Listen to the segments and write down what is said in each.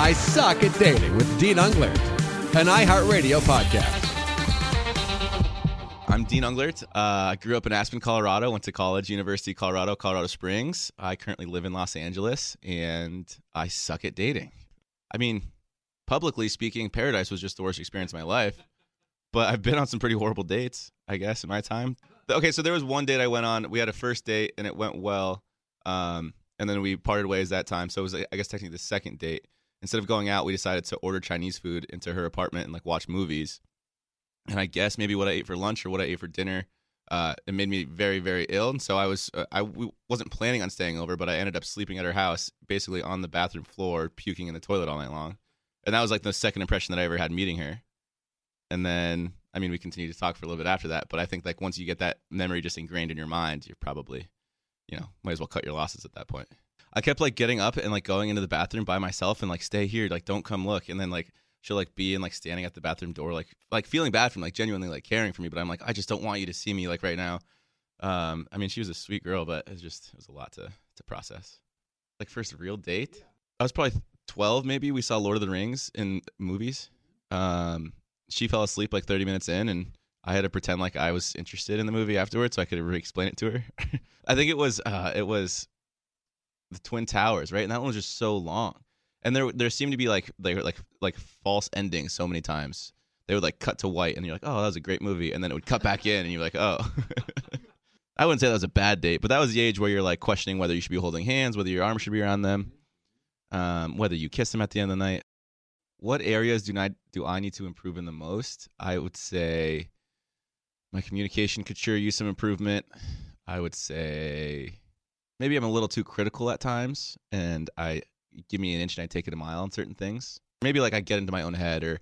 I Suck at Dating with Dean Unglert, an iHeartRadio podcast. I'm Dean Unglert. Uh, I grew up in Aspen, Colorado. Went to college, University of Colorado, Colorado Springs. I currently live in Los Angeles, and I suck at dating. I mean, publicly speaking, Paradise was just the worst experience of my life. But I've been on some pretty horrible dates, I guess, in my time. Okay, so there was one date I went on. We had a first date, and it went well. Um, and then we parted ways that time. So it was, I guess, technically the second date. Instead of going out, we decided to order Chinese food into her apartment and like watch movies and I guess maybe what I ate for lunch or what I ate for dinner, uh, it made me very very ill. And so I was uh, I w- wasn't planning on staying over, but I ended up sleeping at her house, basically on the bathroom floor, puking in the toilet all night long. And that was like the second impression that I ever had meeting her. And then I mean we continued to talk for a little bit after that, but I think like once you get that memory just ingrained in your mind, you're probably, you know, might as well cut your losses at that point. I kept like getting up and like going into the bathroom by myself and like stay here, like don't come look, and then like she'll like be in like standing at the bathroom door, like like feeling bad from like genuinely like caring for me. But I'm like, I just don't want you to see me like right now. Um, I mean, she was a sweet girl, but it was just it was a lot to to process. Like first real date, yeah. I was probably 12, maybe. We saw Lord of the Rings in movies. Um, she fell asleep like 30 minutes in, and I had to pretend like I was interested in the movie afterwards, so I could re-explain it to her. I think it was uh, it was the Twin Towers, right? And that one was just so long and there there seemed to be like like like like false endings so many times. They would like cut to white, and you're like, oh, that was a great movie, and then it would cut back in, and you're like, oh. I wouldn't say that was a bad date, but that was the age where you're like questioning whether you should be holding hands, whether your arm should be around them, um, whether you kiss them at the end of the night. What areas do I do I need to improve in the most? I would say my communication could sure use some improvement. I would say maybe I'm a little too critical at times, and I give me an inch and I take it a mile on certain things. Maybe like I get into my own head or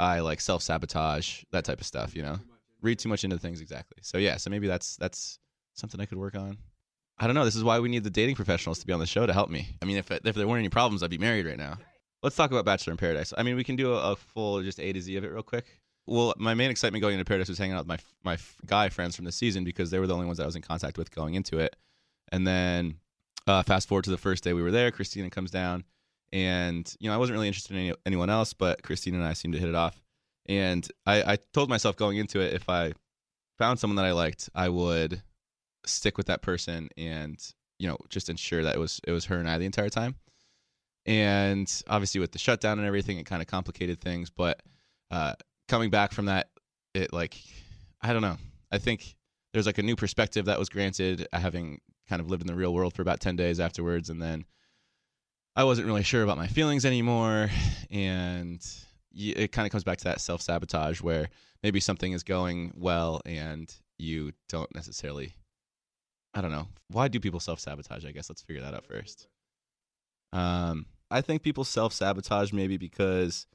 I like self sabotage that type of stuff. You know, read too much into things exactly. So yeah, so maybe that's that's something I could work on. I don't know. This is why we need the dating professionals to be on the show to help me. I mean, if if there weren't any problems, I'd be married right now. Let's talk about Bachelor in Paradise. I mean, we can do a, a full just A to Z of it real quick. Well, my main excitement going into Paradise was hanging out with my my guy friends from the season because they were the only ones that I was in contact with going into it. And then uh, fast forward to the first day we were there, Kristina comes down, and you know I wasn't really interested in any, anyone else, but Kristina and I seemed to hit it off. And I, I told myself going into it, if I found someone that I liked, I would stick with that person and you know just ensure that it was it was her and I the entire time. And obviously with the shutdown and everything, it kind of complicated things. But uh, coming back from that, it like I don't know. I think there's like a new perspective that was granted having kind of lived in the real world for about 10 days afterwards and then I wasn't really sure about my feelings anymore and it kind of comes back to that self-sabotage where maybe something is going well and you don't necessarily I don't know. Why do people self-sabotage? I guess let's figure that out first. Um I think people self-sabotage maybe because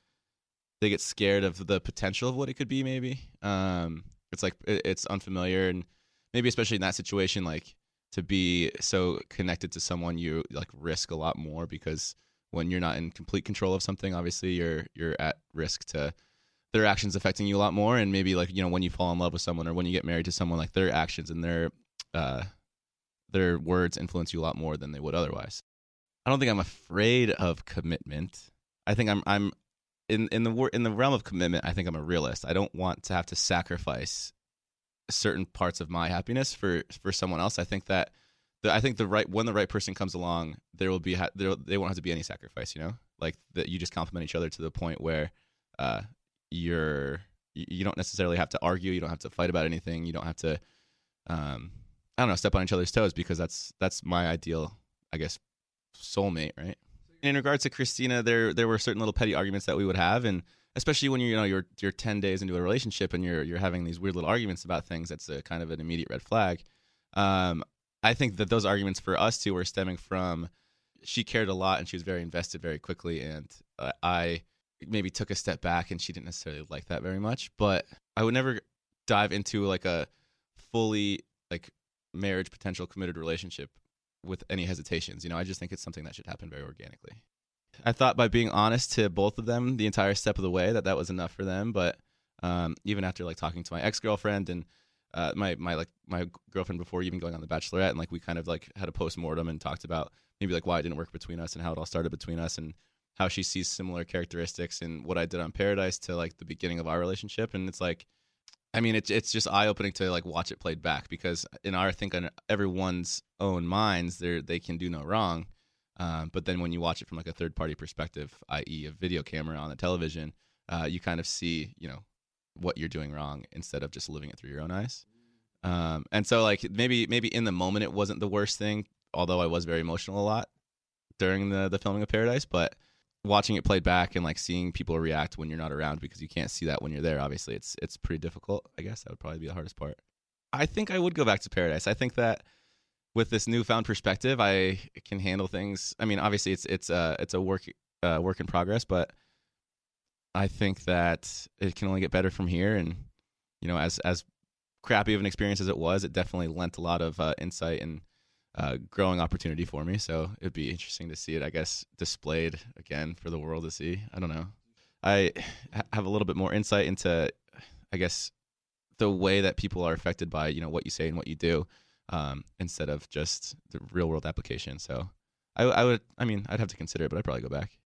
they get scared of the potential of what it could be maybe. Um it's like it's unfamiliar and maybe especially in that situation like to be so connected to someone you like risk a lot more because when you're not in complete control of something obviously you're you're at risk to their actions affecting you a lot more. And maybe like you know when you fall in love with someone or when you get married to someone like their actions and their uh their words influence you a lot more than they would otherwise. I don't think i'm afraid of commitment. I think i'm i'm in in the in the realm of commitment i think i'm a realist. I don't want to have to sacrifice certain parts of my happiness for for someone else. I think that the, I think the right when the right person comes along, there will be there they won't have to be any sacrifice. You know, like that you just complement each other to the point where uh, you're you don't necessarily have to argue. You don't have to fight about anything. You don't have to um, I don't know step on each other's toes because that's that's my ideal I guess soulmate, right? In regards to Kristina, there there were certain little petty arguments that we would have and especially when you're you know you're you're 10 days into a relationship and you're you're having these weird little arguments about things that's a kind of an immediate red flag. Um, i think that those arguments for us two were stemming from she cared a lot and she was very invested very quickly and uh, i maybe took a step back and she didn't necessarily like that very much but i would never dive into like a fully like marriage potential committed relationship with any hesitations you know? I just think it's something that should happen very organically I thought by being honest to both of them the entire step of the way that that was enough for them. But um, even after like talking to my ex girlfriend and uh, my my like my girlfriend before even going on the Bachelorette, and like we kind of like had a post mortem and talked about maybe like why it didn't work between us and how it all started between us. And how she sees similar characteristics in what I did on Paradise to like the beginning of our relationship, and it's like, I mean, it's it's just eye opening to like watch it played back because in our I think on everyone's own minds, they they can do no wrong, um, but then when you watch it from like a third party perspective, i.e., a video camera on the television, uh, you kind of see you know what you're doing wrong instead of just living it through your own eyes. Um, and so like maybe maybe in the moment it wasn't the worst thing, although I was very emotional a lot during the the filming of Paradise, but watching it played back and like seeing people react when you're not around because you can't see that when you're there obviously it's it's pretty difficult i guess that would probably be the hardest part i think i would go back to paradise i think that with this newfound perspective i can handle things i mean obviously it's it's uh it's a work uh, work in progress but i think that it can only get better from here and you know as as crappy of an experience as it was it definitely lent a lot of uh, insight and uh, growing opportunity for me. So it'd be interesting to see it, I guess, displayed again for the world to see. I don't know. I have a little bit more insight into, I guess, the way that people are affected by you know what you say and what you do, um, instead of just the real world application. So I, I would, I mean, I'd have to consider it, but I'd probably go back.